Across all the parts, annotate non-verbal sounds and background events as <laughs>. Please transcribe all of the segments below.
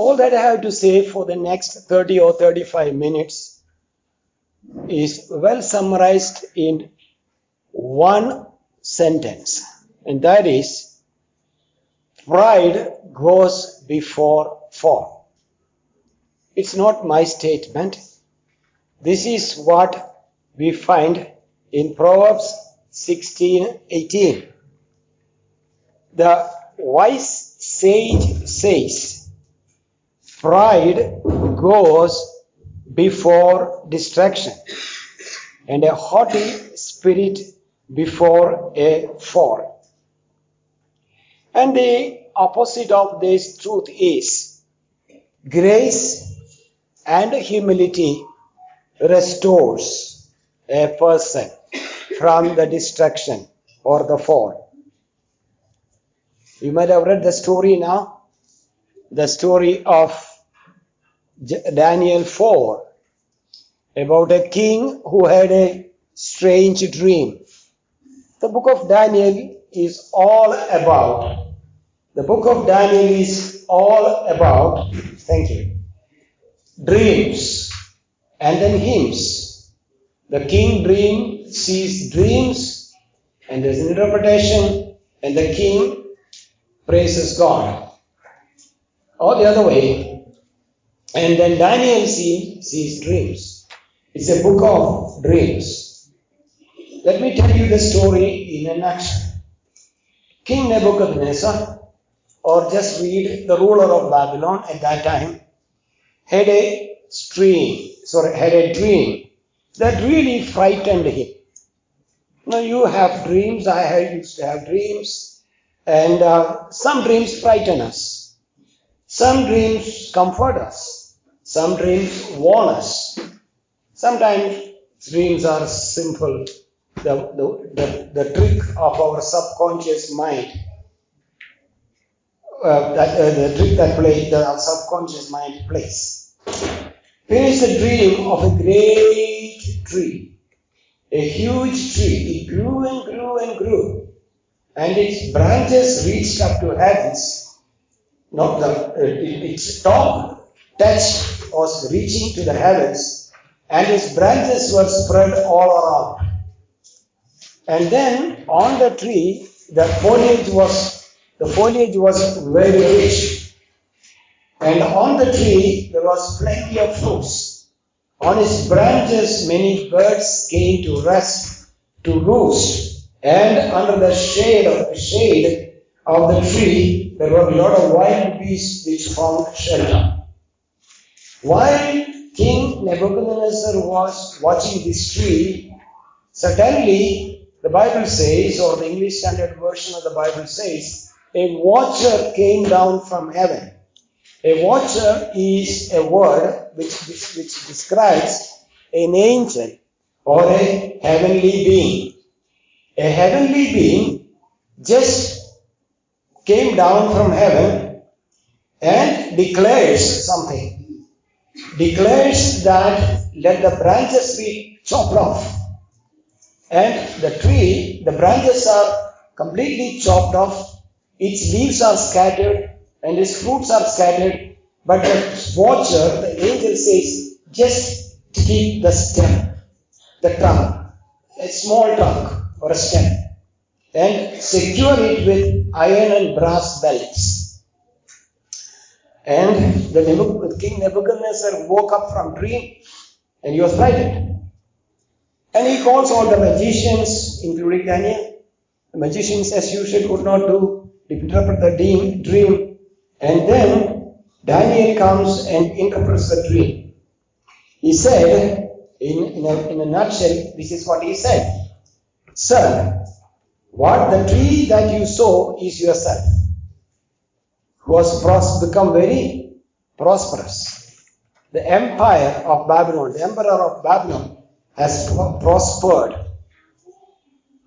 All that I have to say for the next 30 or 35 minutes is well summarized in one sentence, and that is pride goes before fall. It's not my statement. This is what we find in Proverbs 16:18. The wise sage says, pride goes before destruction and a haughty spirit before a fall. And the opposite of this truth is grace and humility restores a person from the destruction or the fall. You might have read the story now, the story of Daniel 4 about a king who had a strange dream. The book of Daniel is all about, the book of Daniel is all about, thank you, dreams and then hymns. The king dream sees dreams and there's an interpretation and the king praises God. Or the other way. And then Daniel see, sees dreams. It's a book of dreams. Let me tell you the story in a nutshell. King Nebuchadnezzar, or just read the ruler of Babylon at that time, had a stream, sorry, had a dream that really frightened him. Now you have dreams, I used to have dreams, and uh, some dreams frighten us. Some dreams comfort us. Some dreams warn us. Sometimes dreams are simple, the, the, the, the trick of our subconscious mind. Uh, that, uh, the trick that play, the subconscious mind plays. Here is a dream of a great tree, a huge tree. It grew and grew and grew, and its branches reached up to heavens. Not the uh, its top touch was reaching to the heavens, and its branches were spread all around. And then on the tree, the foliage was the foliage was very rich. And on the tree there was plenty of fruits. On its branches many birds came to rest, to roost, and under the shade of shade of the tree there were a lot of wild beasts which found shelter. While King Nebuchadnezzar was watching this tree, suddenly the Bible says, or the English Standard Version of the Bible says, a watcher came down from heaven. A watcher is a word which, which, which describes an angel or a heavenly being. A heavenly being just came down from heaven and declares something. Declares that let the branches be chopped off. And the tree, the branches are completely chopped off its leaves are scattered and its fruits are scattered, but the watcher, the angel says, just keep the stem, the trunk, a small trunk or a stem, and secure it with iron and brass belts. And the King Nebuchadnezzar woke up from dream and he was frightened. And he calls all the magicians, including Daniel. The magicians, as usual, could not do interpret the dream, and then Daniel comes and interprets the dream. He said, in, in, a, in a nutshell, this is what he said. Sir, what the tree that you sow is yourself, who has become very prosperous. The empire of Babylon, the emperor of Babylon, has prospered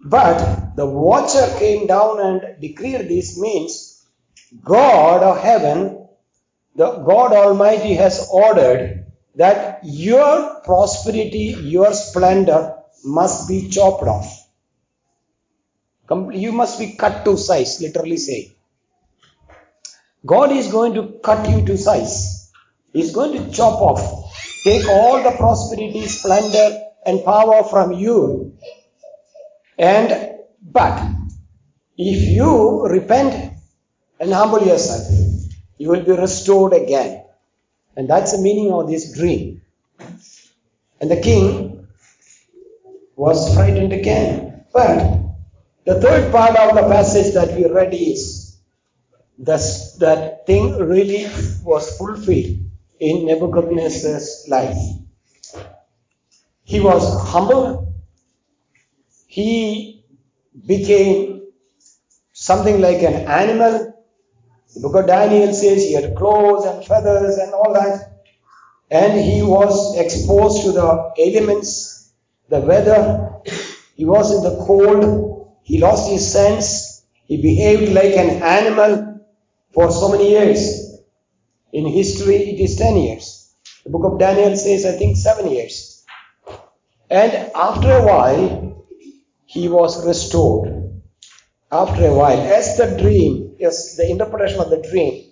but the watcher came down and decreed this means God of heaven, the God Almighty has ordered that your prosperity, your splendor must be chopped off. You must be cut to size, literally say. God is going to cut you to size. He's going to chop off, take all the prosperity, splendor, and power from you. And, but, if you repent and humble yourself, you will be restored again. And that's the meaning of this dream. And the king was frightened again. But the third part of the passage that we read is thus that thing really was fulfilled in Nebuchadnezzar's life. He was humble. He became something like an animal. The book of Daniel says he had claws and feathers and all that. And he was exposed to the elements, the weather. He was in the cold. He lost his sense. He behaved like an animal for so many years. In history, it is 10 years. The book of Daniel says, I think, 7 years. And after a while, he was restored. After a while, as the dream, yes, the interpretation of the dream,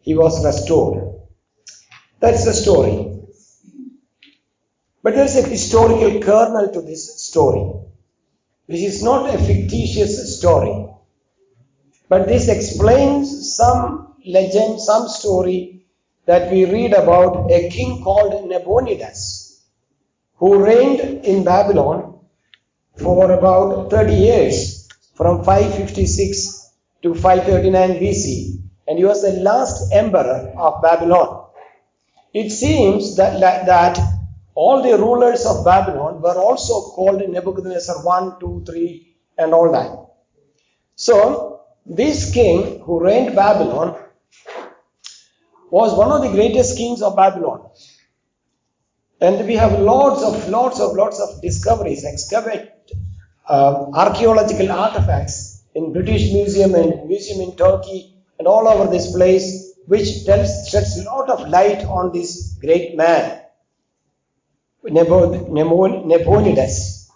he was restored. That's the story. But there's a historical kernel to this story. which is not a fictitious story. But this explains some legend, some story that we read about a king called Nabonidus who reigned in Babylon for about 30 years from 556 to 539 BC and he was the last emperor of Babylon. It seems that, that, that all the rulers of Babylon were also called Nebuchadnezzar 1, 2, 3 and all that. So this king who reigned Babylon was one of the greatest kings of Babylon. And we have lots of, lots of, lots of discoveries, excavate uh, archaeological artifacts in British Museum and Museum in Turkey and all over this place, which tells, sheds a lot of light on this great man, Nabonidus.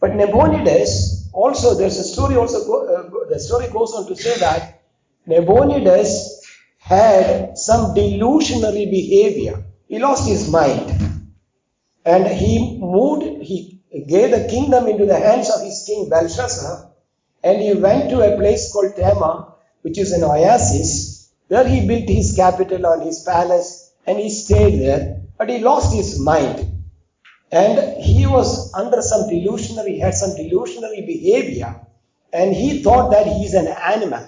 But Nabonidus also, there's a story also, go, uh, the story goes on to say that Nabonidus had some delusionary behavior. He lost his mind. And he moved, he gave the kingdom into the hands of his king Belshazzar. And he went to a place called Tema, which is an oasis. There he built his capital and his palace and he stayed there. But he lost his mind. And he was under some delusionary, had some delusionary behavior. And he thought that he's an animal.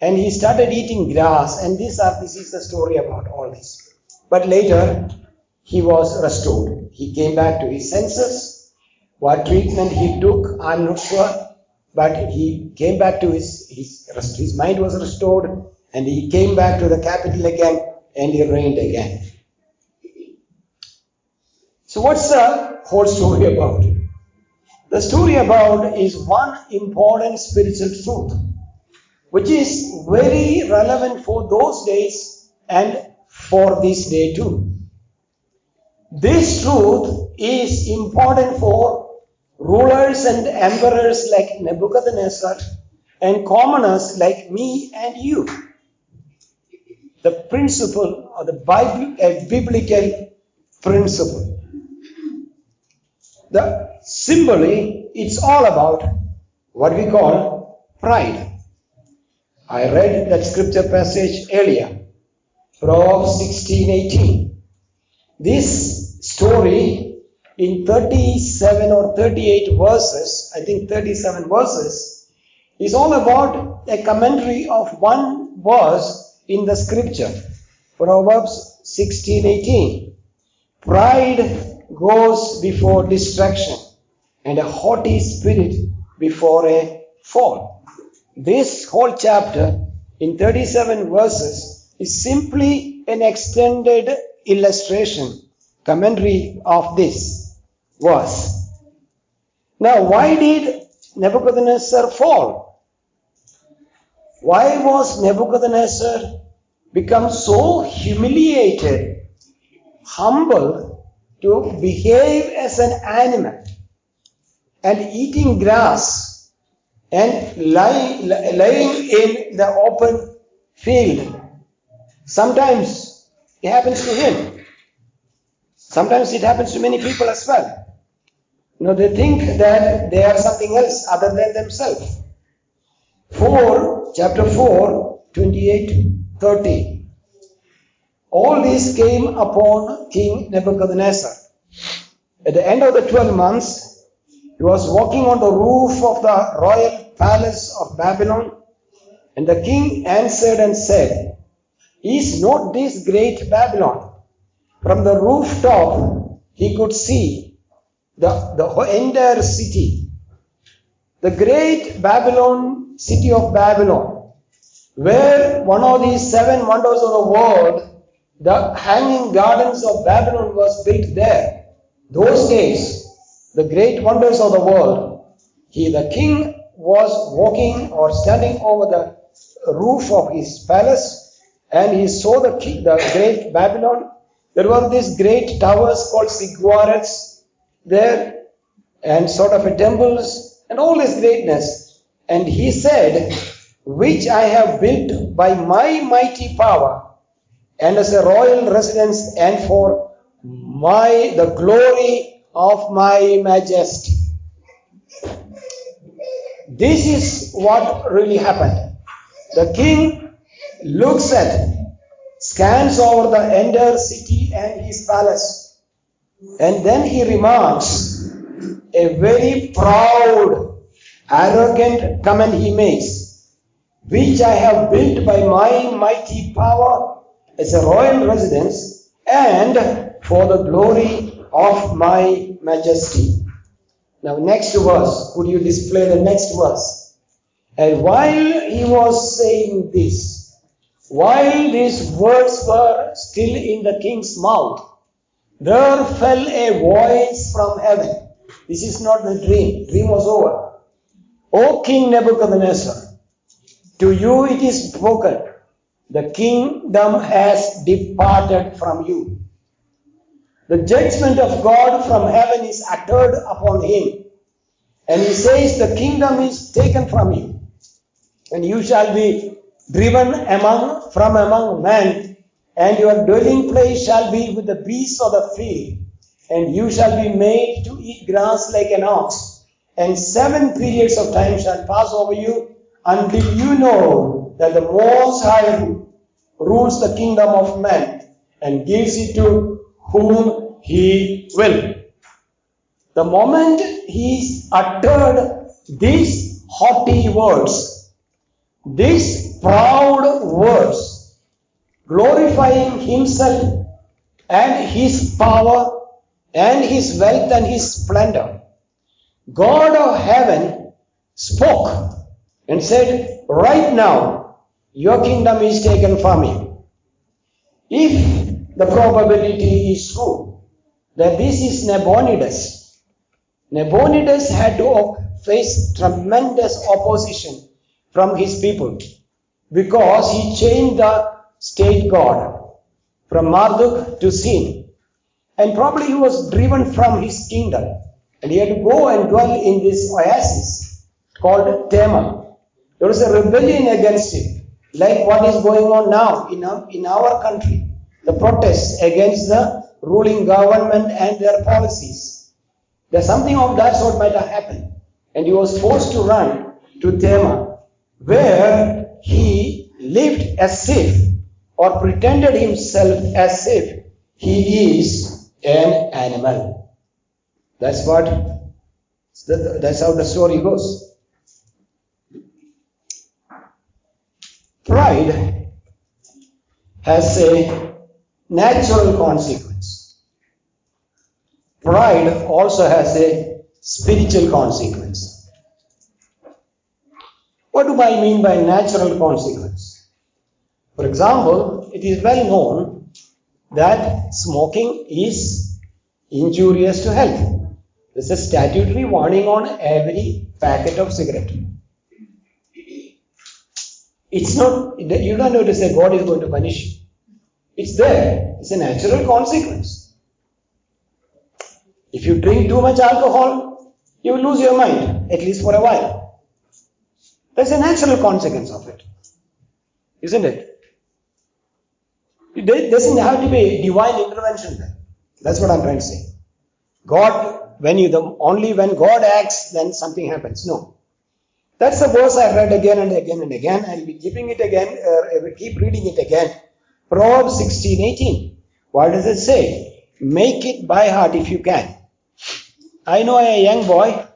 And he started eating grass. And this, are, this is the story about all this. But later, he was restored. He came back to his senses. What treatment he took, I'm not sure. But he came back to his, his, his mind was restored. And he came back to the capital again. And he reigned again. So what's the whole story about? The story about is one important spiritual truth, which is very relevant for those days and for this day too. This truth is important for rulers and emperors like Nebuchadnezzar and commoners like me and you. The principle or the Bible, biblical principle. The symboly, it's all about what we call pride. I read that scripture passage earlier, Proverbs 16:18. This story in 37 or 38 verses, I think 37 verses, is all about a commentary of one verse in the scripture. Proverbs 16:18. Pride goes before destruction and a haughty spirit before a fall. This whole chapter in 37 verses is simply an extended illustration, commentary of this verse. Now, why did Nebuchadnezzar fall? Why was Nebuchadnezzar become so humiliated, humbled, to behave as an animal and eating grass and lying, lying in the open field Sometimes it happens to him. Sometimes it happens to many people as well. You know, they think that they are something else other than themselves. 4, chapter 4, 28, 30. All these came upon King Nebuchadnezzar. At the end of the 12 months, he was walking on the roof of the royal palace of Babylon, and the king answered and said, Is not this great Babylon? From the rooftop, he could see the, the entire city. The great Babylon, city of Babylon, where one of these seven wonders of the world, the hanging gardens of Babylon was built there. Those days, the great wonders of the world, he, the king, was walking or standing over the roof of his palace and he saw the, king, the great Babylon. There were these great towers called ziggurats there and sort of a temples and all this greatness. And he said, which I have built by my mighty power and as a royal residence and for my, the glory of my majesty. This is what really happened. The king looks at, scans over the entire city and his palace, and then he remarks a very proud, arrogant comment he makes, which I have built by my mighty power as a royal residence and for the glory of my majesty. Now, next verse, could you display the next verse? And while he was saying this, while these words were still in the king's mouth, there fell a voice from heaven. This is not the dream. Dream was over. O King Nebuchadnezzar, to you it is spoken, the kingdom has departed from you. The judgment of God from heaven is uttered upon him. And he says, The kingdom is taken from you, and you shall be driven among from among men, and your dwelling place shall be with the beasts of the field, and you shall be made to eat grass like an ox. And seven periods of time shall pass over you until you know that the Most High rules the kingdom of men and gives it to whom he will. The moment he uttered these haughty words, these proud words, glorifying himself and his power and his wealth and his splendor, God of heaven spoke and said, Right now, your kingdom is taken from you. If the probability is true that this is Nabonidus, Nabonidus had to face tremendous opposition from his people because he changed the state god from Marduk to Sin. And probably he was driven from his kingdom and he had to go and dwell in this oasis called Tema. There was a rebellion against him, like what is going on now in our, in our country. The protests against the ruling government and their policies. There's something of that sort might have happened. And he was forced to run to Tema, where he lived as if, or pretended himself as if he is an animal. That's what, that's how the story goes. Pride has a natural consequence. Pride also has a spiritual consequence. What do I mean by natural consequence? For example, it is well known that smoking is injurious to health. There's a statutory warning on every packet of cigarette. It's not, you don't to say God is going to punish you. It's there. It's a natural consequence. If you drink too much alcohol, you will lose your mind, at least for a while. That's a natural consequence of it. Isn't it? Do- doesn't have to be divine intervention there. That's what I'm trying to say. God, when you, the, only when God acts, then something happens. No. That's the verse I read again and again and again. I'll be keeping it again, uh, keep reading it again. Proverbs 16, 18. What does it say? Make it by heart if you can. I know a young boy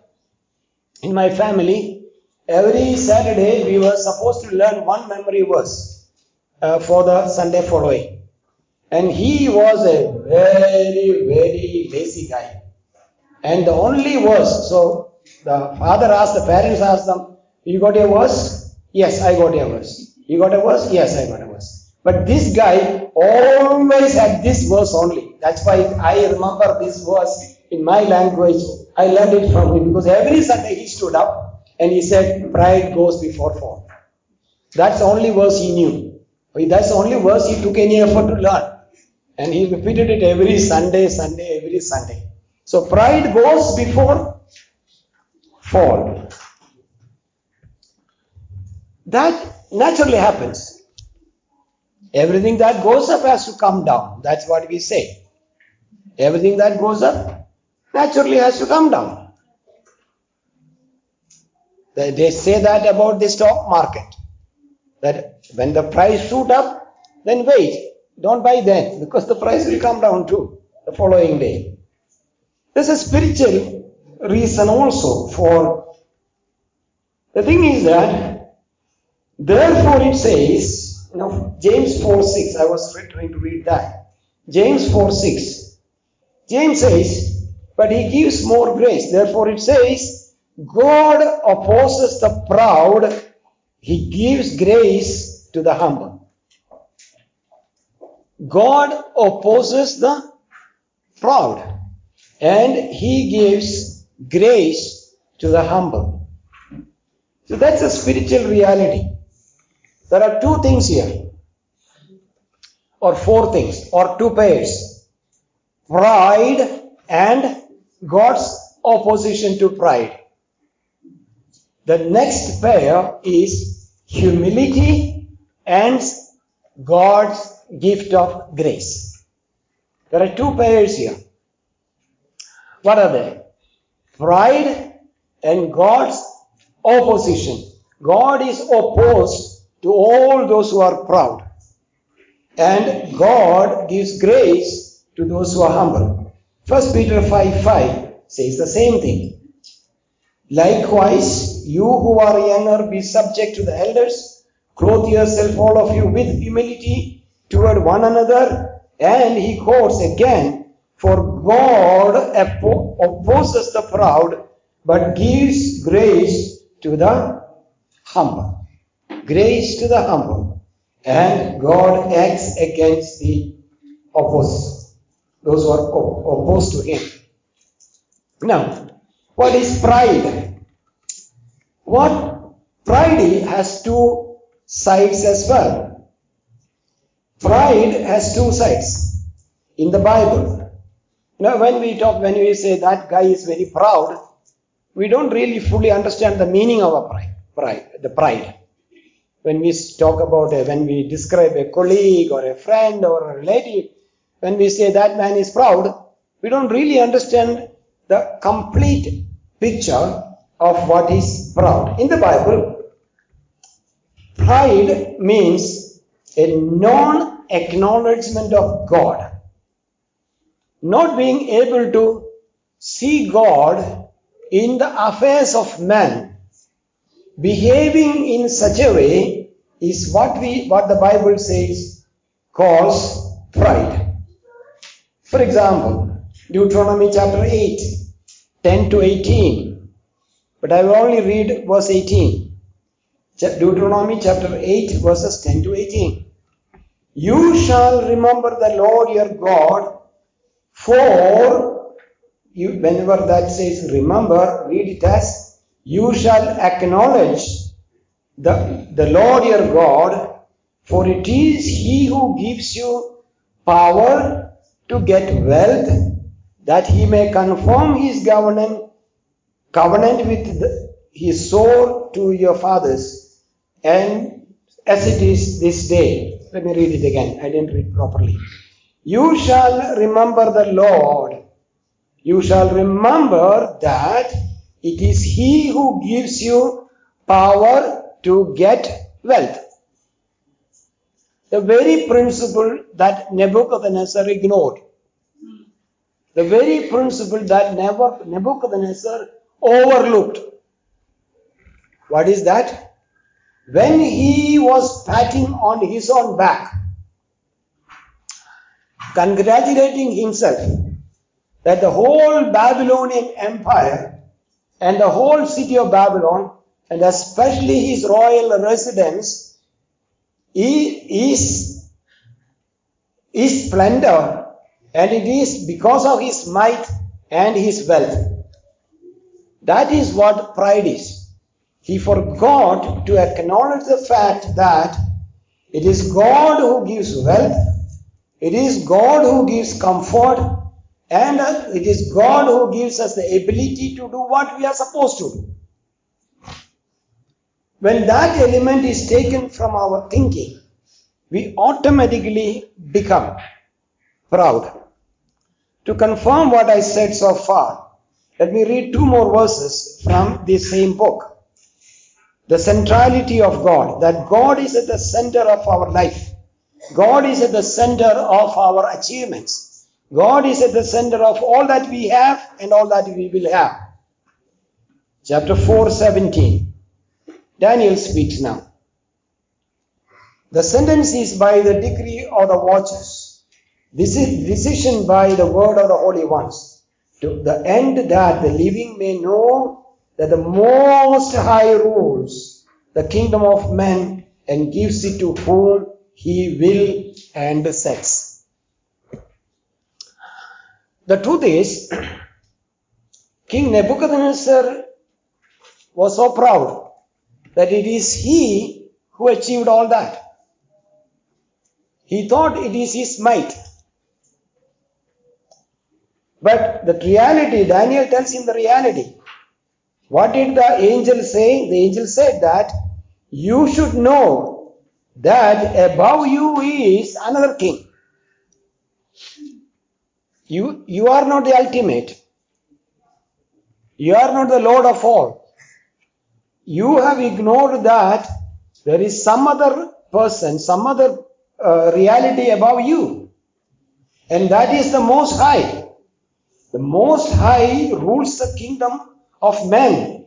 in my family. Every Saturday we were supposed to learn one memory verse uh, for the Sunday following. And he was a very, very lazy guy. And the only verse, so the father asked, the parents asked them, You got a verse? Yes, I got a verse. You got a verse? Yes, I got a verse. But this guy always had this verse only. That's why I remember this verse in my language. I learned it from him because every Sunday he stood up and he said, Pride goes before fall. That's the only verse he knew. That's the only verse he took any effort to learn. And he repeated it every Sunday, Sunday, every Sunday. So pride goes before fall. That naturally happens. Everything that goes up has to come down. That's what we say. Everything that goes up naturally has to come down. They say that about the stock market. That when the price shoot up, then wait. Don't buy then because the price will come down too the following day. There's a spiritual reason also for the thing is that therefore it says, you know, James 4 6, I was trying to read that. James 4 6. James says, but he gives more grace. Therefore it says, God opposes the proud, he gives grace to the humble. God opposes the proud and he gives grace to the humble. So that's a spiritual reality. There are two things here, or four things, or two pairs pride and God's opposition to pride. The next pair is humility and God's gift of grace. There are two pairs here. What are they? Pride and God's opposition. God is opposed to all those who are proud. And God gives grace to those who are humble. First Peter 5 5 says the same thing. Likewise, you who are younger, be subject to the elders. Clothe yourself, all of you, with humility toward one another. And he quotes again, For God opposes the proud, but gives grace to the humble. Grace to the humble. And God acts against the opposed, those who are opposed to him. Now, what is pride? What pride has two sides as well. Pride has two sides in the Bible. Now, when we talk, when we say that guy is very proud, we don't really fully understand the meaning of a pride. Pride, the pride. When we talk about, a, when we describe a colleague or a friend or a relative, when we say that man is proud, we don't really understand the complete picture of what is proud. In the Bible, pride means a non acknowledgement of God. Not being able to see God in the affairs of man. Behaving in such a way is what we what the Bible says calls pride. For example, Deuteronomy chapter 8, 10 to 18. But I will only read verse 18. Deuteronomy chapter 8, verses 10 to 18. You shall remember the Lord your God, for you, whenever that says remember, read it as you shall acknowledge the, the Lord your God, for it is He who gives you power to get wealth, that He may confirm His covenant, covenant with the, His soul to your fathers, and as it is this day. Let me read it again. I didn't read properly. You shall remember the Lord. You shall remember that it is He who gives you power to get wealth. The very principle that Nebuchadnezzar ignored. The very principle that Nebuchadnezzar overlooked. What is that? When he was patting on his own back, congratulating himself that the whole Babylonian empire and the whole city of Babylon, and especially his royal residence, is, is splendor, and it is because of his might and his wealth. That is what pride is. He forgot to acknowledge the fact that it is God who gives wealth, it is God who gives comfort, and it is God who gives us the ability to do what we are supposed to do. When that element is taken from our thinking, we automatically become proud. To confirm what I said so far, let me read two more verses from the same book. The centrality of God, that God is at the center of our life. God is at the center of our achievements. God is at the center of all that we have and all that we will have. Chapter 4, 17. Daniel speaks now. The sentence is by the decree of the watchers. This is decision by the word of the holy ones to the end that the living may know that the Most High rules the kingdom of men and gives it to whom he will and sets. The truth is, <clears throat> King Nebuchadnezzar was so proud that it is he who achieved all that. He thought it is his might. But the reality, Daniel tells him the reality. What did the angel say? The angel said that you should know that above you is another king. You, you are not the ultimate. You are not the Lord of all. You have ignored that there is some other person, some other uh, reality above you. And that is the Most High. The Most High rules the kingdom of men.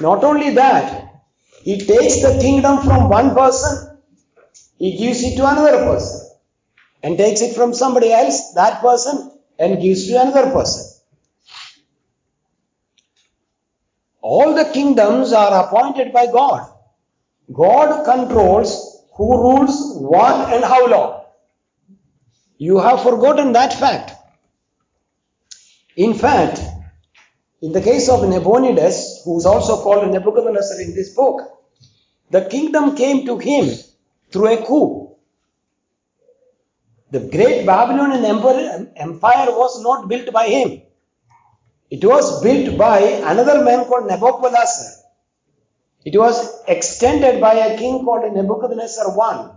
Not only that, He takes the kingdom from one person, He gives it to another person, and takes it from somebody else, that person, and gives to another person. All the kingdoms are appointed by God. God controls who rules what and how long. You have forgotten that fact. In fact, in the case of Nabonidus, who is also called Nebuchadnezzar in this book, the kingdom came to him through a coup. The great Babylonian empire was not built by him. It was built by another man called Nebuchadnezzar. It was extended by a king called Nebuchadnezzar I.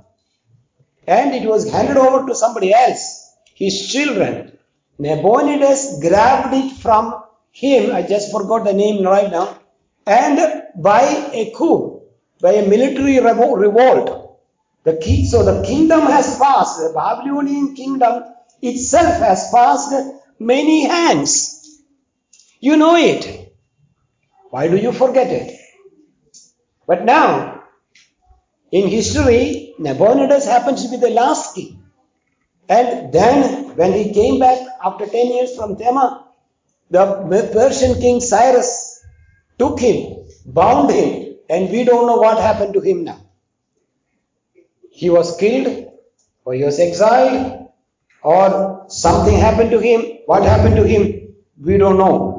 And it was handed over to somebody else, his children. Nabonidus grabbed it from him, I just forgot the name right now, and by a coup, by a military revolt, the so the kingdom has passed, the Babylonian kingdom itself has passed many hands. You know it. Why do you forget it? But now, in history, Nabonidus happens to be the last king. And then when he came back after 10 years from Tema, the Persian king Cyrus took him, bound him, and we don't know what happened to him now. He was killed, or he was exiled, or something happened to him. What happened to him? We don't know.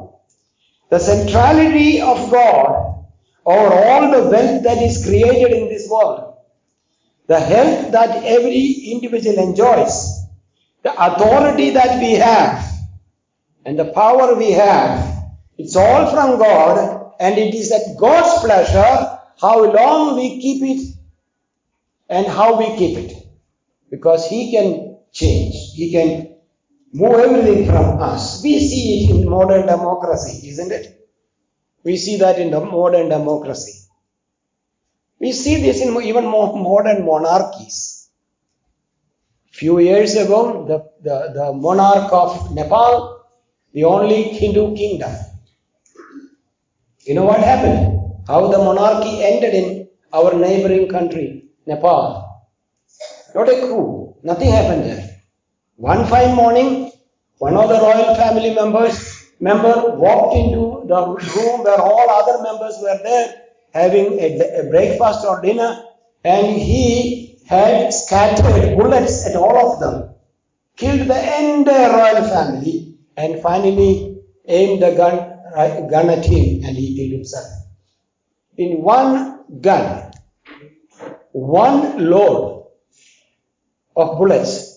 The centrality of God over all the wealth that is created in this world, the health that every individual enjoys, the authority that we have and the power we have, it's all from God and it is at God's pleasure how long we keep it and how we keep it. because He can change. He can move everything from us. We see it in modern democracy, isn't it? We see that in the modern democracy. We see this in even more modern monarchies. Few years ago, the, the, the monarch of Nepal, the only Hindu kingdom. You know what happened? How the monarchy ended in our neighboring country, Nepal. Not a coup. Nothing happened there. One fine morning, one of the royal family members member walked into the room where all other members were there having a, a breakfast or dinner and he had scattered bullets at all of them, killed the entire royal family and finally aimed a gun, gun at him and he killed himself. In one gun, one load of bullets,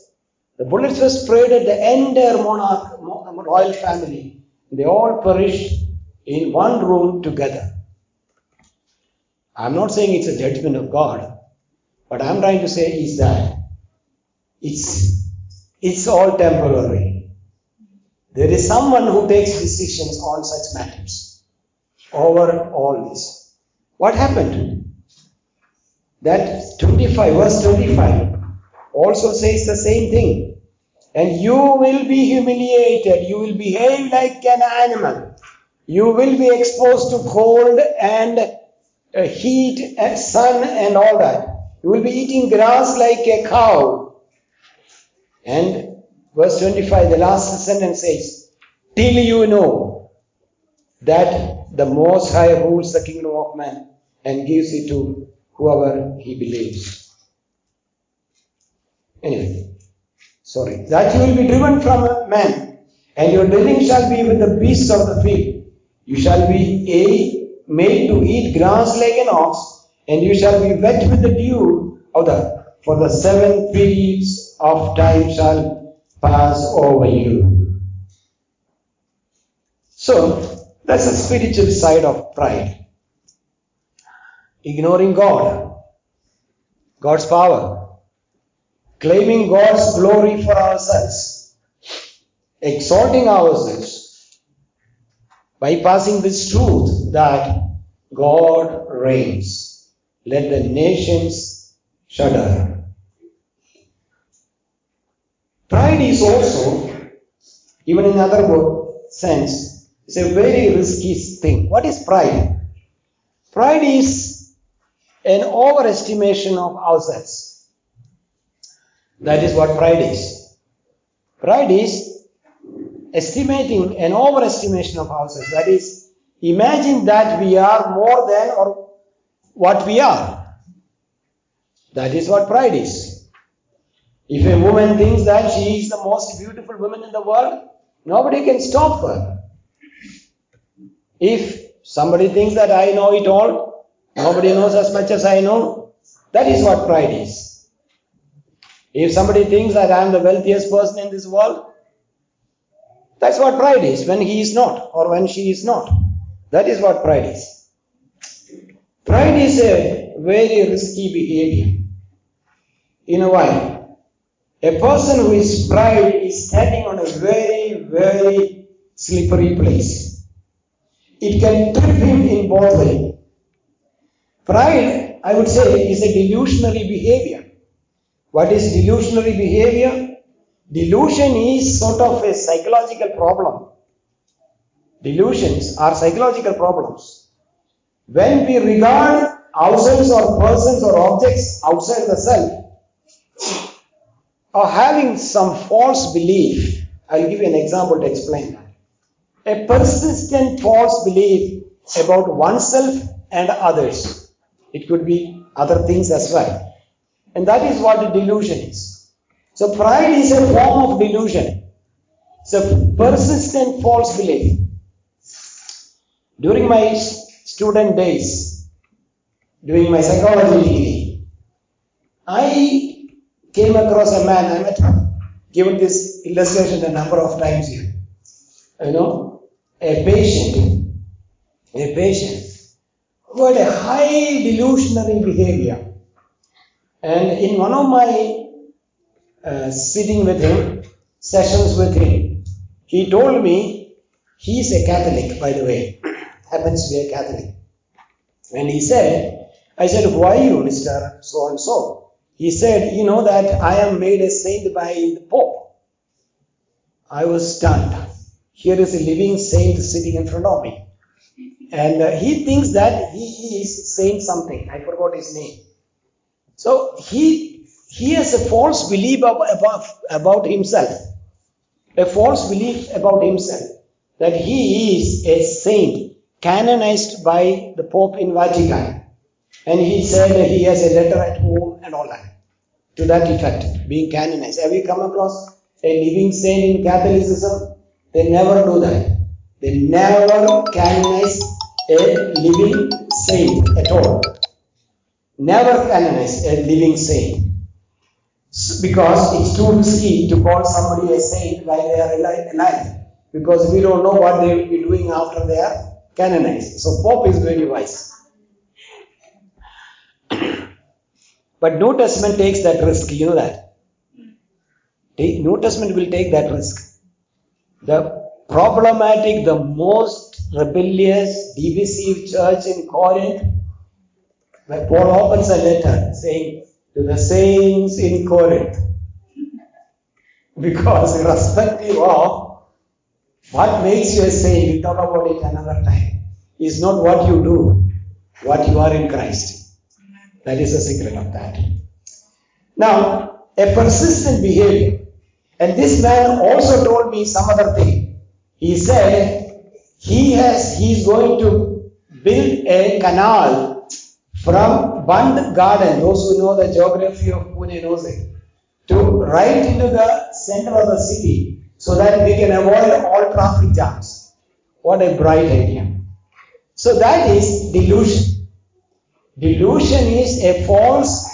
the bullets were sprayed at the entire monarch, royal family. They all perished in one room together. I'm not saying it's a judgment of God, but I'm trying to say is that it's, it's all temporary. There is someone who takes decisions on such matters over all this. What happened? That 25, verse 25 also says the same thing. And you will be humiliated. You will behave like an animal. You will be exposed to cold and uh, heat and sun and all that. You will be eating grass like a cow. And verse 25, the last sentence says, Till you know that the Most High rules the kingdom of man and gives it to whoever he believes. Anyway, sorry. That you will be driven from man, and your dwelling shall be with the beasts of the field. You shall be a made to eat grass like an ox, and you shall be wet with the dew of the for the seven periods of time shall pass over you. So that's the spiritual side of pride. Ignoring God, God's power, claiming God's glory for ourselves, exalting ourselves, bypassing this truth that God reigns. Let the nations shudder. Pride is also, even in other sense, is a very risky thing. What is pride? Pride is an overestimation of ourselves. That is what pride is. Pride is estimating an overestimation of ourselves. That is, imagine that we are more than or what we are. That is what pride is. If a woman thinks that she is the most beautiful woman in the world, nobody can stop her. If somebody thinks that I know it all, nobody knows as much as I know, that is what pride is. If somebody thinks that I am the wealthiest person in this world, that's what pride is when he is not or when she is not. That is what pride is. Pride is a very risky behavior. In a way, a person who is pride is standing on a very, very slippery place. It can trip him in both ways. Pride, I would say, is a delusionary behavior. What is delusionary behavior? Delusion is sort of a psychological problem. Delusions are psychological problems. When we regard ourselves or persons or objects outside the self, or having some false belief, I'll give you an example to explain that. A persistent false belief about oneself and others. It could be other things as well. And that is what the delusion is. So pride is a form of delusion. It's a persistent false belief. During my student days, during my psychology degree, I came across a man, I met him, given this illustration a number of times here. You know, a patient, a patient who had a high delusionary behavior. And in one of my uh, sitting with him, sessions with him. He told me he's a Catholic, by the way, happens to be a Catholic. And he said, I said, why you, Mr. So and so? He said, you know that I am made a saint by the Pope. I was stunned. Here is a living saint sitting in front of me. And uh, he thinks that he is saying something. I forgot his name. So he, he has a false belief about, about himself. A false belief about himself. That he is a saint canonized by the Pope in Vatican. And he said he has a letter at home and all that. To that effect, being canonized. Have you come across a living saint in Catholicism? They never do that. They never canonize a living saint at all. Never canonize a living saint. Because it's too risky to call somebody a saint while they are alive. Because we don't know what they will be doing after they are canonized. So Pope is very wise. <coughs> but New Testament takes that risk, you know that. New Testament will take that risk. The problematic, the most rebellious, divisive church in Corinth, where Paul opens a letter saying to the saints in Corinth, <laughs> because irrespective of what makes you a saint, we'll talk about it another time, is not what you do, what you are in Christ. That is the secret of that. Now, a persistent behavior. And this man also told me some other thing. He said he has he is going to build a canal from Bund Garden, those who know the geography of Pune knows it, to right into the center of the city so that we can avoid all traffic jams. What a bright idea. So that is delusion. Delusion is a false,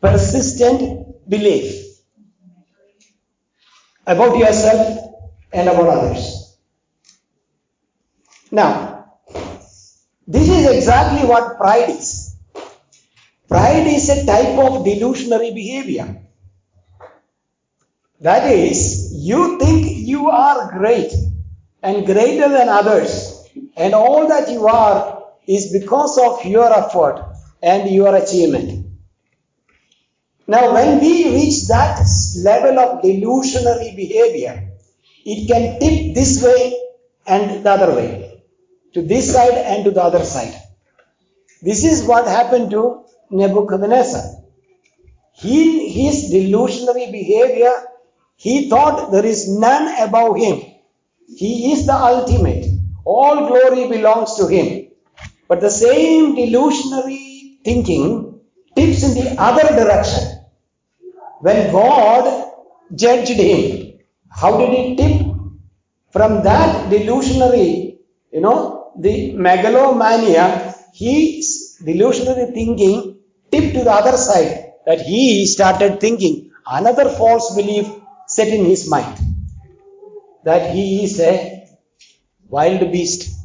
persistent belief about yourself and about others. Now, this is exactly what pride is. Pride is a type of delusionary behavior. That is, you think you are great and greater than others, and all that you are is because of your effort and your achievement. Now, when we reach that level of delusionary behavior, it can tip this way and the other way, to this side and to the other side. This is what happened to Nebuchadnezzar. He, his delusionary behavior, he thought there is none above him. He is the ultimate. All glory belongs to him. But the same delusionary thinking tips in the other direction when God judged him. How did he tip? From that delusionary, you know, the megalomania, his delusionary thinking tipped to the other side that he started thinking another false belief set in his mind that he is a wild beast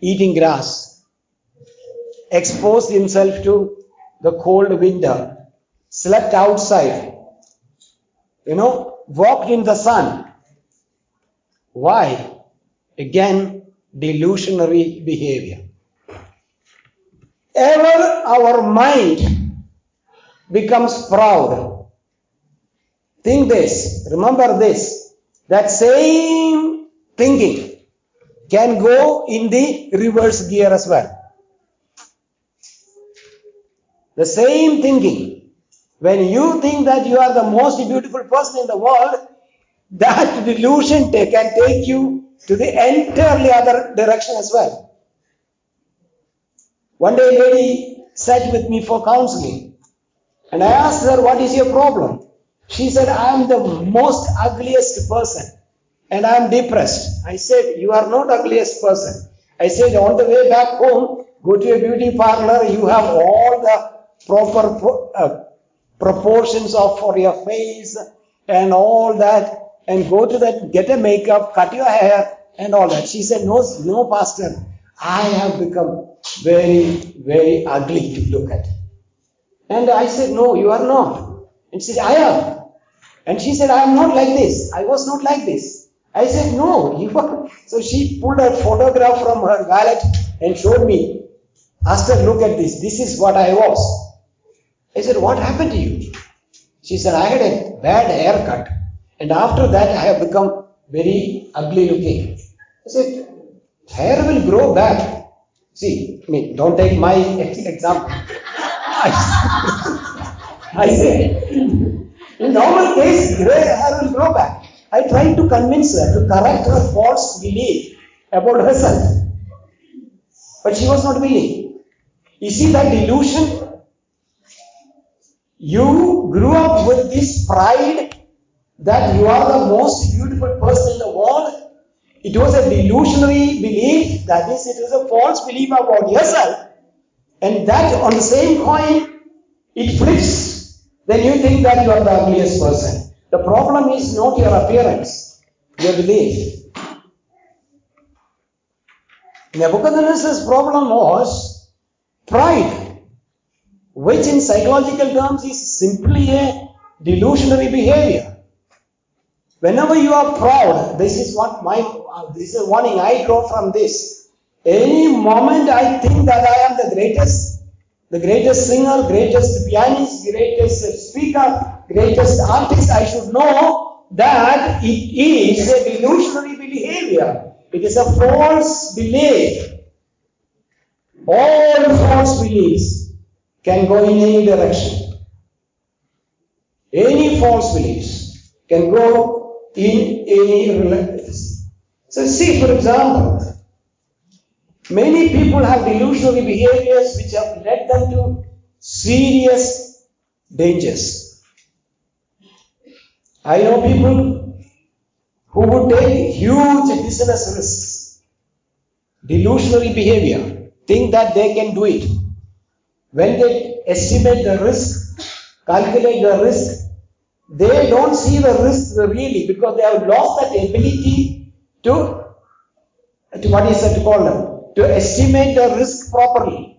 eating grass, exposed himself to the cold winter, slept outside, you know, walked in the sun. Why? Again, delusionary behavior. Ever our mind becomes proud. Think this, remember this, that same thinking can go in the reverse gear as well. The same thinking when you think that you are the most beautiful person in the world, that delusion can take you to the entirely other direction as well. One day a lady sat with me for counseling and I asked her, what is your problem? She said, I am the most ugliest person and I am depressed. I said, you are not ugliest person. I said, on the way back home, go to a beauty parlor, you have all the proper pro- uh, proportions of for your face and all that and go to that, get a makeup, cut your hair and all that. She said, no, no pastor, I have become very, very ugly to look at. And I said, no, you are not. And she said, I am. And she said, I am not like this. I was not like this. I said, no, <laughs> you are. So she pulled a photograph from her wallet and showed me. Asked her, look at this. This is what I was. I said, what happened to you? She said, I had a bad haircut. And after that, I have become very ugly looking. I said, hair will grow back. See, I mean, don't take my example. I, say, in normal case, gray hair will grow back. I tried to convince her to correct her false belief about herself. But she was not willing. You see that delusion? You grew up with this pride that you are the most beautiful person in the world. It was a delusionary belief, that is, it was a false belief about yourself. And that on the same coin, it flips. Then you think that you are the ugliest person. The problem is not your appearance, your belief. Nebuchadnezzar's problem was pride, which in psychological terms is simply a delusionary behavior. Whenever you are proud, this is what my, uh, this is warning I draw from this. Any moment I think that I am the greatest, the greatest singer, greatest pianist, greatest speaker, greatest artist, I should know that it is a delusionary behavior. It is a false belief. All false beliefs can go in any direction. Any false beliefs can go in any relations. So see, for example, many people have delusionary behaviors which have led them to serious dangers. I know people who would take huge business risks, delusionary behavior, think that they can do it. When they estimate the risk, calculate the risk, they don't see the risk really because they have lost that ability to, to what is it called? To estimate the risk properly.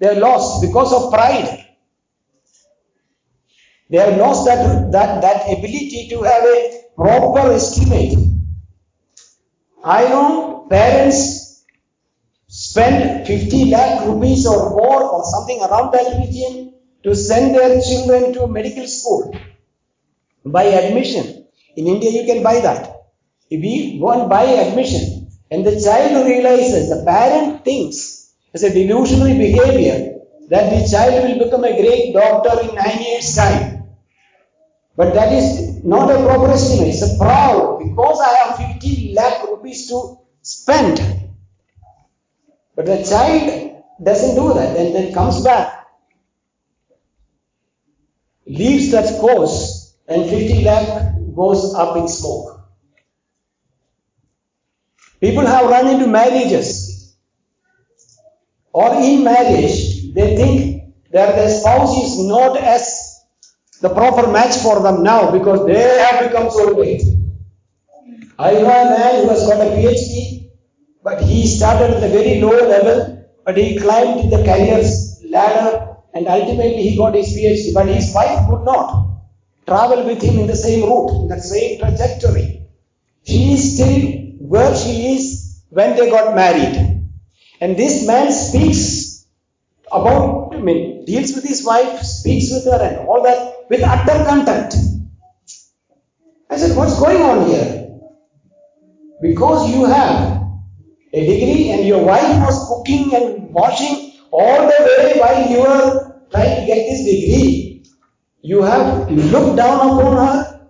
They are lost because of pride. They have lost that, that, that ability to have a proper estimate. I know parents spend 50 lakh rupees or more or something around that region to send their children to medical school by admission. In India, you can buy that. If we and buy admission, and the child realizes, the parent thinks, as a delusionary behavior, that the child will become a great doctor in nine years' time. But that is not a proper estimate. It's a proud because I have 50 lakh rupees to spend. But the child doesn't do that and then comes back, leaves that course, and 50 lakh goes up in smoke. People have run into marriages or in marriage, they think that their spouse is not as the proper match for them now because they have become so great. I know a man who has got a PhD, but he started at a very low level, but he climbed the career's ladder and ultimately he got his PhD. But his wife could not travel with him in the same route, in the same trajectory. She is still where she is when they got married. And this man speaks about, I mean, deals with his wife, speaks with her and all that with utter contempt. I said, what's going on here? Because you have a degree and your wife was cooking and washing all the way while you were trying to get this degree. You have looked down upon her.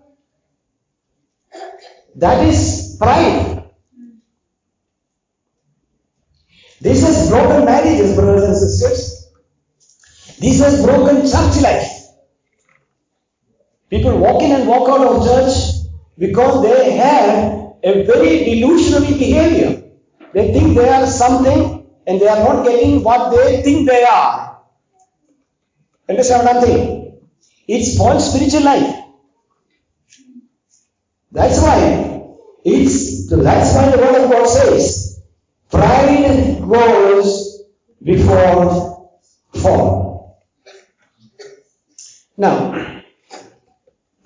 That is pride. This has broken marriages, brothers and sisters. This has broken church life. People walk in and walk out of church because they have a very delusionary behavior. They think they are something and they are not getting what they think they are. Understand what I'm saying? It's false spiritual life. That's why it's that's why the word of God says pride goes before fall. Now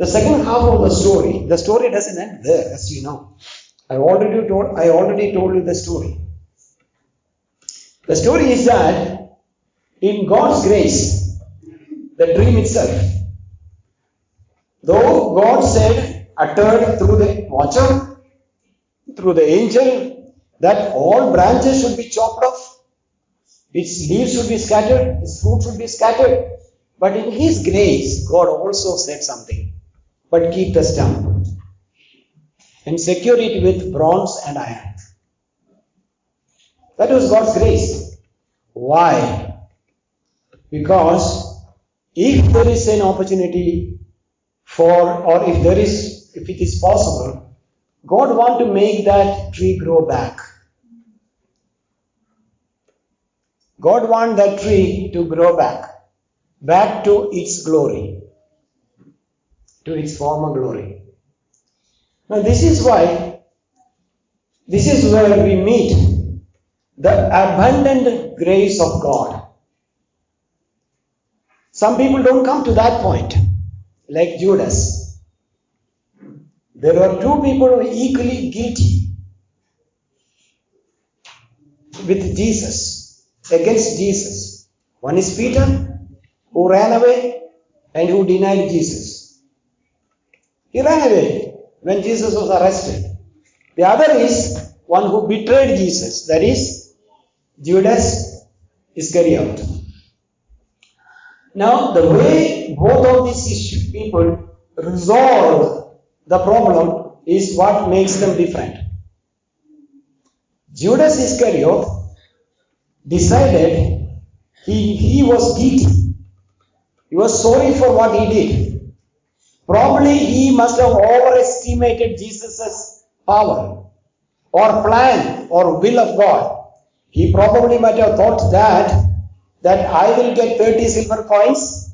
The second half of the story, the story doesn't end there, as you know. I already told, I already told you the story. The story is that in God's grace, the dream itself, though God said, uttered through the watcher, through the angel, that all branches should be chopped off, its leaves should be scattered, its fruit should be scattered. But in His grace, God also said something. But keep the stump and secure it with bronze and iron. That was God's grace. Why? Because if there is an opportunity for, or if there is, if it is possible, God want to make that tree grow back. God want that tree to grow back, back to its glory, to its former glory. Now this is why, this is where we meet the abundant grace of God. Some people don't come to that point, like Judas. There were two people who were equally guilty with Jesus, against Jesus. One is Peter, who ran away and who denied Jesus. He ran away when Jesus was arrested. The other is one who betrayed Jesus, that is Judas Iscariot. Now, the way both of these people resolve the problem is what makes them different. Judas Iscariot decided he, he was guilty. He was sorry for what he did. Probably he must have overestimated Jesus' power or plan or will of God. He probably might have thought that that I will get 30 silver coins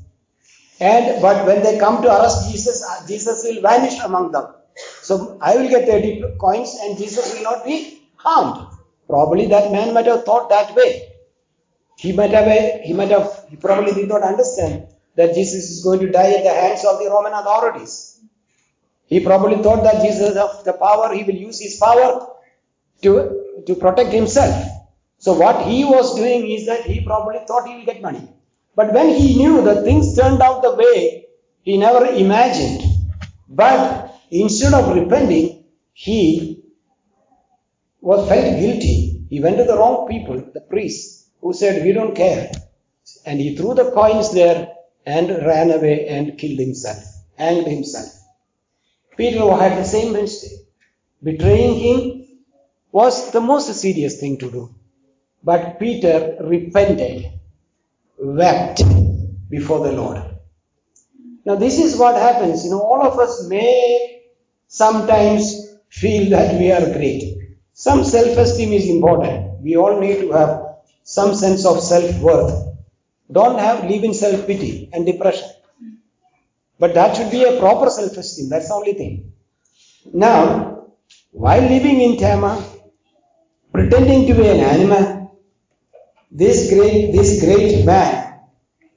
and but when they come to arrest Jesus, uh, Jesus will vanish among them. So I will get 30 coins and Jesus will not be harmed. Probably that man might have thought that way. He might have, a, he might have, he probably did not understand that Jesus is going to die at the hands of the Roman authorities. He probably thought that Jesus has the power, he will use his power to, to protect himself. So what he was doing is that he probably thought he will get money. But when he knew that things turned out the way he never imagined, but instead of repenting, he was felt guilty. He went to the wrong people, the priests, who said, we don't care. And he threw the coins there and ran away and killed himself, hanged himself. Peter had the same mistake. Betraying him was the most serious thing to do. But Peter repented, wept before the Lord. Now this is what happens. You know, all of us may sometimes feel that we are great. Some self-esteem is important. We all need to have some sense of self-worth. Don't have live in self-pity and depression. But that should be a proper self-esteem. That's the only thing. Now, while living in Tama, pretending to be an animal, this great, this great man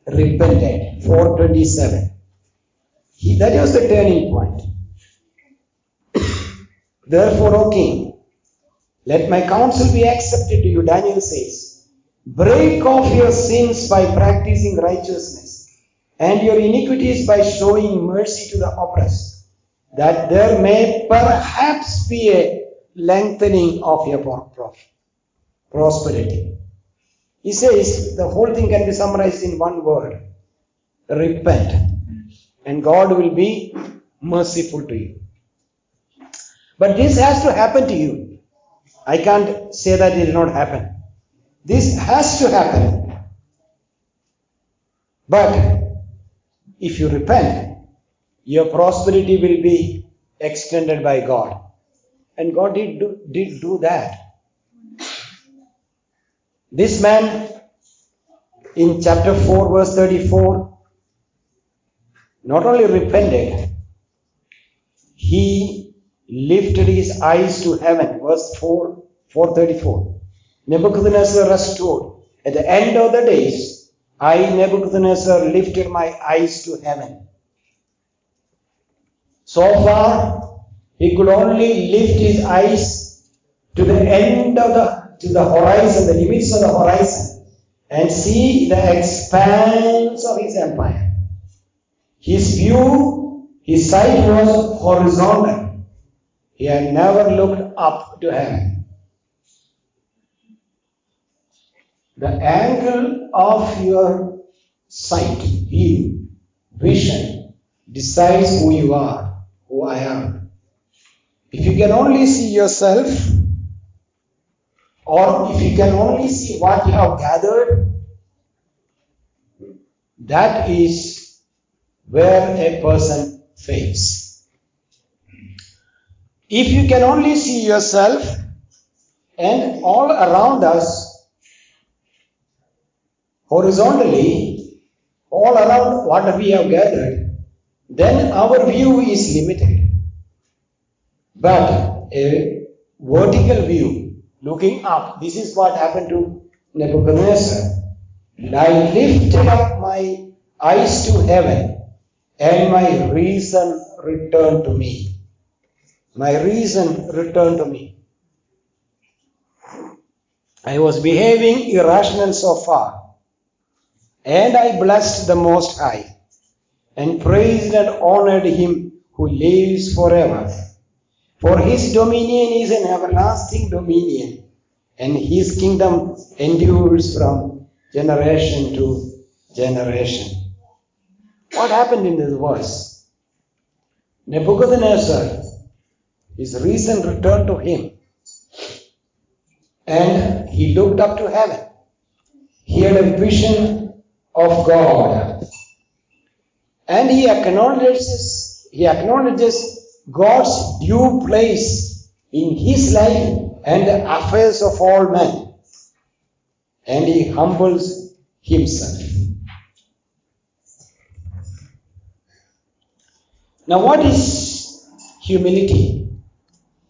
repented. 427. He, that was the turning point. <coughs> Therefore, O king, let my counsel be accepted to you, Daniel says. Break off your sins by practicing righteousness and your iniquities by showing mercy to the oppressed, that there may perhaps be a lengthening of your prosperity. He says the whole thing can be summarized in one word repent, and God will be merciful to you. But this has to happen to you. I can't say that it will not happen. This has to happen. But if you repent, your prosperity will be extended by God. And God did do, did do that. This man in chapter 4 verse 34 not only repented, he lifted his eyes to heaven. Verse 4, 434. Nebuchadnezzar restored. At the end of the days, I, Nebuchadnezzar, lifted my eyes to heaven. So far, he could only lift his eyes to the end of the to the horizon, the limits of the horizon, and see the expanse of his empire. His view, his sight was horizontal. He had never looked up to heaven. The angle of your sight, view, vision decides who you are, who I am. If you can only see yourself, or if you can only see what you have gathered, that is where a person fails. If you can only see yourself and all around us horizontally, all around what we have gathered, then our view is limited. But a vertical view, looking up, this is what happened to Nebuchadnezzar. And I lifted up my eyes to heaven, and my reason returned to me. My reason returned to me. I was behaving irrational so far, and I blessed the Most High, and praised and honored Him who lives forever. For His dominion is an everlasting dominion, and His kingdom endures from generation to generation. What happened in this verse? Nebuchadnezzar, his reason returned to him, and he looked up to heaven. He had a vision of God, and he acknowledges he acknowledges God's due place in his life and the affairs of all men, and he humbles himself. Now, what is humility?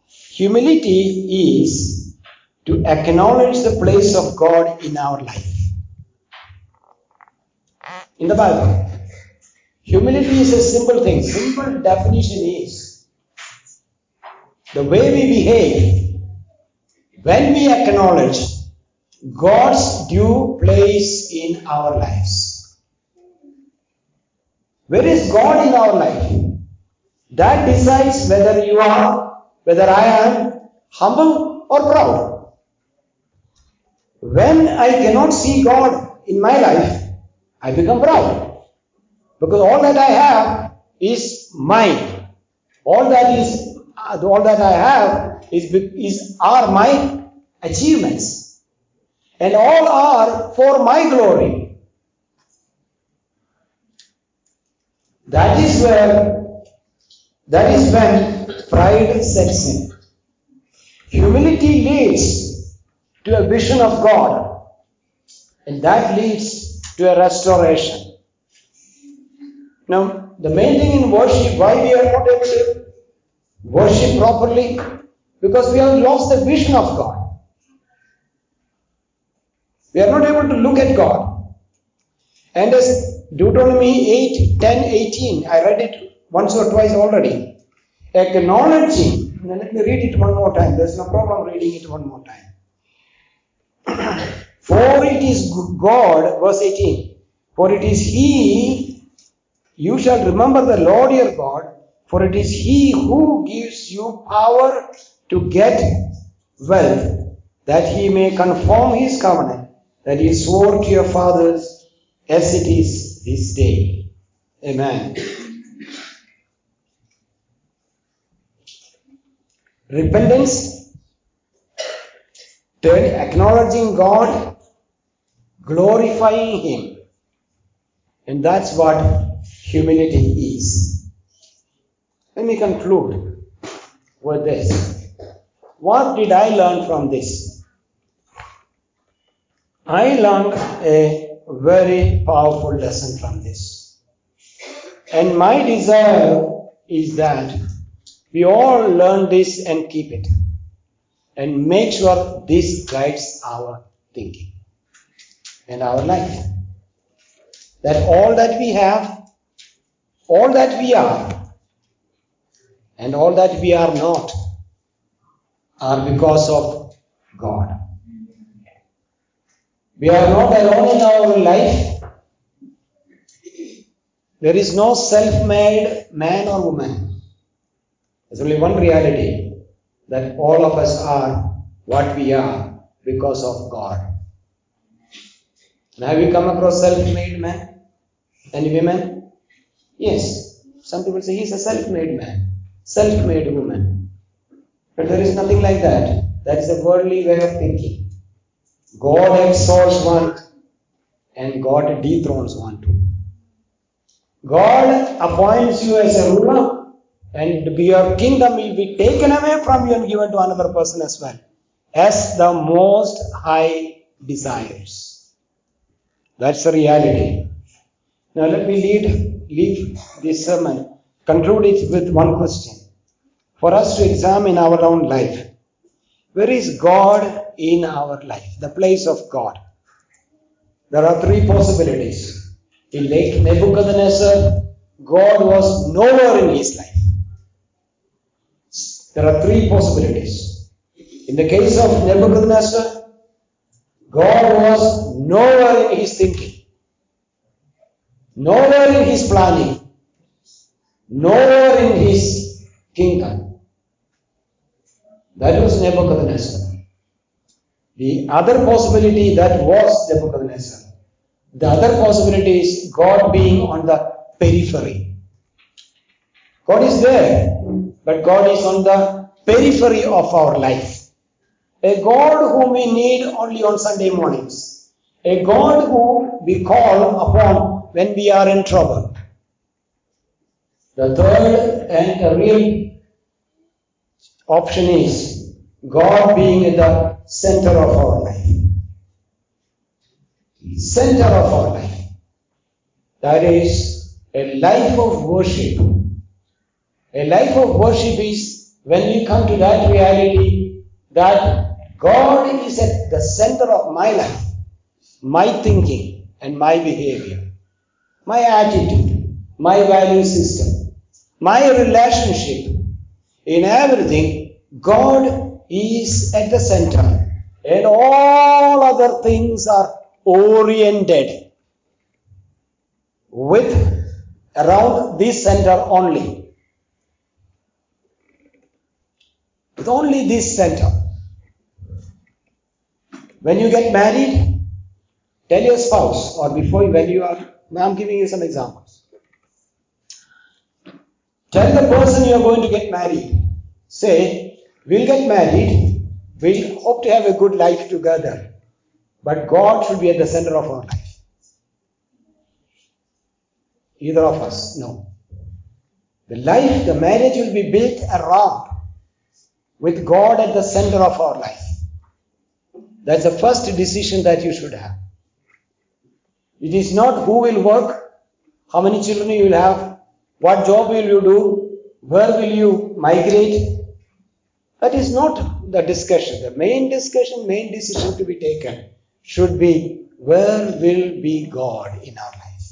Humility is to acknowledge the place of God in our life. In the Bible, humility is a simple thing. Simple definition is the way we behave when we acknowledge God's due place in our lives. Where is God in our life? That decides whether you are, whether I am humble or proud. When I cannot see God in my life, I become proud. Because all that I have is mine. All that is, Ah, all that I have is, is are my achievements. And all are for my glory. That is where that is when pride sets in. Humility leads to a vision of God, and that leads to a restoration. Now, the main thing in worship, why we are not able to worship properly? Because we have lost the vision of God. We are not able to look at God. And as Deuteronomy 8, 10, 18, I read it once or twice already. Acknowledging, let me read it one more time. There's no problem reading it one more time. <clears throat> For it is God, verse 18, for it is He, you shall remember the Lord your God, for it is He who gives you power to get wealth, that He may confirm His covenant that He swore to your fathers as it is this day. Amen. Repentance, turn, acknowledging God, glorifying Him. And that's what humility is. Let me conclude with this. What did I learn from this? I learned a very powerful lesson from this. And my desire is that we all learn this and keep it. And make sure this guides our thinking and our life. That all that we have, all that we are, and all that we are not are because of God. We are not alone in our life. There is no self made man or woman. There's only one reality that all of us are what we are because of God. have you come across self made men and women? Yes. Some people say he's a self made man, self made woman. But there is nothing like that. That is a worldly way of thinking. God exalts one and God dethrones one too. God appoints you as a ruler and your kingdom will be taken away from you and given to another person as well as the most high desires. That's the reality. Now let me lead, leave this sermon, conclude it with one question. For us to examine our own life. Where is God in our life? The place of God. There are three possibilities. In Lake Nebuchadnezzar, God was nowhere in his life. There are three possibilities. In the case of Nebuchadnezzar, God was nowhere in his thinking, nowhere in his planning, nowhere in his kingdom. That was Nebuchadnezzar. The other possibility that was Nebuchadnezzar. The other possibility is God being on the periphery. God is there, but God is on the periphery of our life. A God whom we need only on Sunday mornings. A God who we call upon when we are in trouble. The third and real option is God being in the center of our life. Center of our life. That is a life of worship. A life of worship is when we come to that reality that God is at the center of my life, my thinking and my behavior, my attitude, my value system, my relationship. In everything, God is at the center and all other things are oriented with around this center only. With only this center. When you get married, tell your spouse or before when you are, I'm giving you some examples. Tell the person you are going to get married. Say, we'll get married, we'll hope to have a good life together, but God should be at the center of our life. Either of us, no. The life, the marriage will be built around with God at the center of our life. That's the first decision that you should have. It is not who will work, how many children you will have, what job will you do, where will you migrate. That is not the discussion. The main discussion, main decision to be taken should be where will be God in our life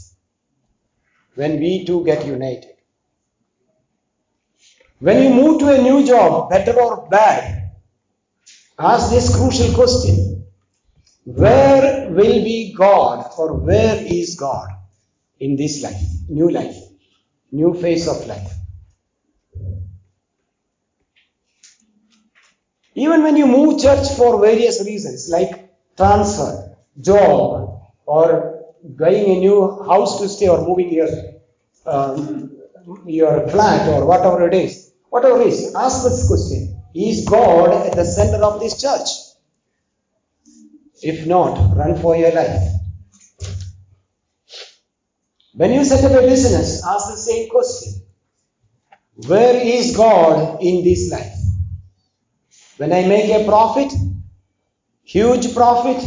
when we two get united. When you move to a new job, better or bad, ask this crucial question. Where will be God or where is God in this life, new life, new phase of life? Even when you move church for various reasons like transfer, job, or buying a new house to stay or moving your um, your flat or whatever it is, whatever it is, ask this question: Is God at the center of this church? If not, run for your life. When you set up a business, ask the same question: Where is God in this life? When I make a profit, huge profit,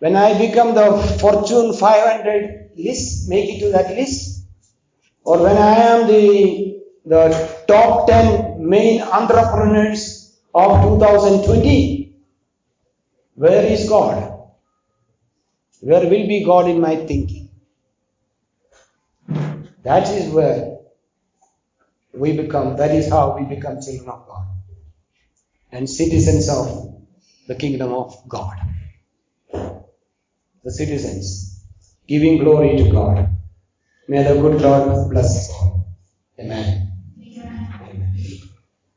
when I become the Fortune 500 list, make it to that list, or when I am the, the top 10 main entrepreneurs of 2020, where is God? Where will be God in my thinking? That is where we become, that is how we become children of God and citizens of the kingdom of God. The citizens giving glory to God. May the good Lord bless us.